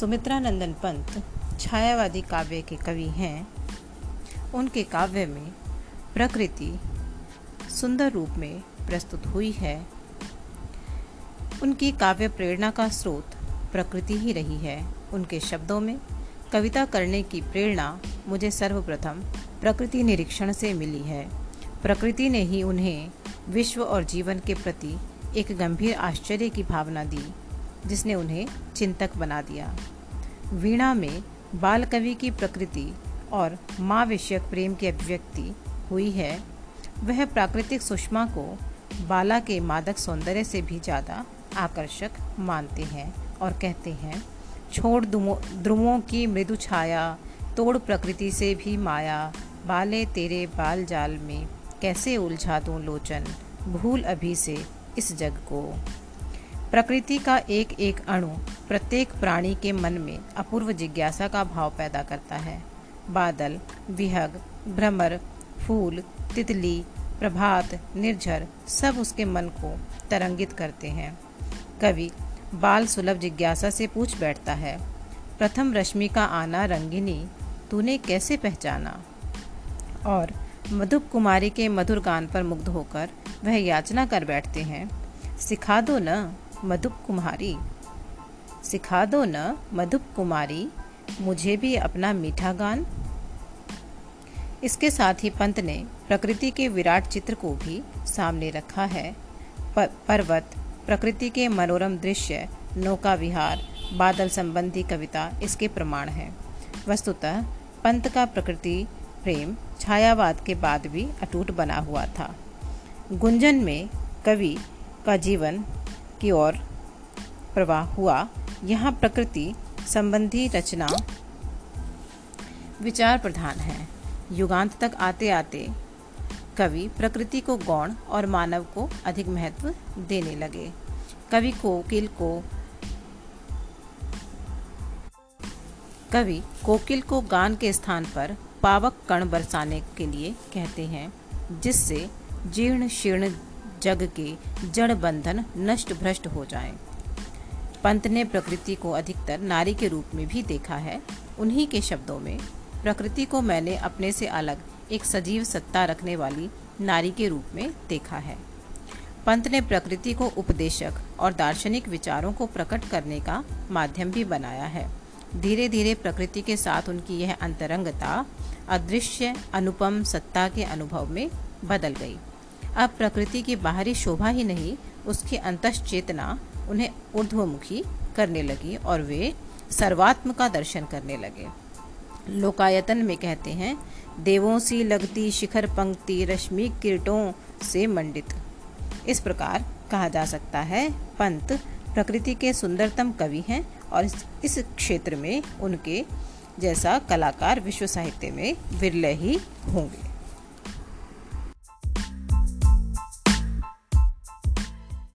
सुमित्रानंदन पंत छायावादी काव्य के कवि हैं। उनके काव्य में प्रकृति सुंदर रूप में प्रस्तुत हुई है। उनकी काव्य प्रेरणा का स्रोत प्रकृति ही रही है। उनके शब्दों में कविता करने की प्रेरणा मुझे सर्वप्रथम प्रकृति निरीक्षण से मिली है। प्रकृति ने ही उन्हें विश्व और जीवन के प्रति एक गंभीर आश्चर्य की भावना दी। जिसने उन्हें चिंतक बना दिया। वीणा में बाल कवि की प्रकृति और माँ विषयक प्रेम की अभिव्यक्ति हुई है। वह प्राकृतिक सुषमा को बाला के मादक सौंदर्य से भी ज़्यादा आकर्षक मानते हैं और कहते हैं, छोड़ ध्रुवों की मृदु छाया, तोड़ प्रकृति से भी माया, बाले तेरे बाल जाल में, कैसे उलझा दूँ लोचन, भूल अभी से इस जग को। प्रकृति का एक एक अणु प्रत्येक प्राणी के मन में अपूर्व जिज्ञासा का भाव पैदा करता है। बादल, विहग, भ्रमर, फूल, तितली, प्रभात, निर्झर सब उसके मन को तरंगित करते हैं। कवि बाल सुलभ जिज्ञासा से पूछ बैठता है, प्रथम रश्मि का आना रंगिनी, तूने कैसे पहचाना? और मधुप कुमारी के मधुर गान पर मुग्ध होकर वह याचना कर बैठते हैं, सिखा दो न? मधुप कुमारी सिखा दो न मधुप कुमारी मुझे भी अपना मीठा गान। इसके साथ ही पंत ने प्रकृति के विराट चित्र को भी सामने रखा है। पर्वत, प्रकृति के मनोरम दृश्य, नौका विहार, बादल संबंधी कविता इसके प्रमाण है। वस्तुतः, पंत का प्रकृति, प्रेम, छायावाद के बाद भी अटूट बना हुआ था। गुंजन में कवि का जीवन की ओर प्रवाह हुआ। यहाँ प्रकृति संबंधी रचना विचार प्रधान है। युगांत तक आते आते कवि प्रकृति को गौण और मानव को अधिक महत्व देने लगे। कवि कोकिल को कवि कोकिल को गान के स्थान पर पावक कण बरसाने के लिए कहते हैं, जिससे जीर्ण शीर्ण जग के जड़ बंधन नष्ट भ्रष्ट हो जाएँ। पंत ने प्रकृति को अधिकतर नारी के रूप में भी देखा है। उन्हीं के शब्दों में, प्रकृति को मैंने अपने से अलग एक सजीव सत्ता रखने वाली नारी के रूप में देखा है। पंत ने प्रकृति को उपदेशक और दार्शनिक विचारों को प्रकट करने का माध्यम भी बनाया है। धीरे धीरे प्रकृति के साथ उनकी यह अंतरंगता, अदृश्य, अनुपम सत्ता के अनुभव में बदल गई। अब प्रकृति की बाहरी शोभा ही नहीं, उसकी अंत चेतना उन्हें ऊर्ध्वमुखी करने लगी और वे सर्वात्म का दर्शन करने लगे। लोकायतन में कहते हैं, देवों सी लगती शिखर पंक्ति रश्मि किरटों से मंडित। इस प्रकार कहा जा सकता है, पंत प्रकृति के सुंदरतम कवि हैं और इस क्षेत्र में उनके जैसा कलाकार विश्व साहित्य में विरले ही होंगे।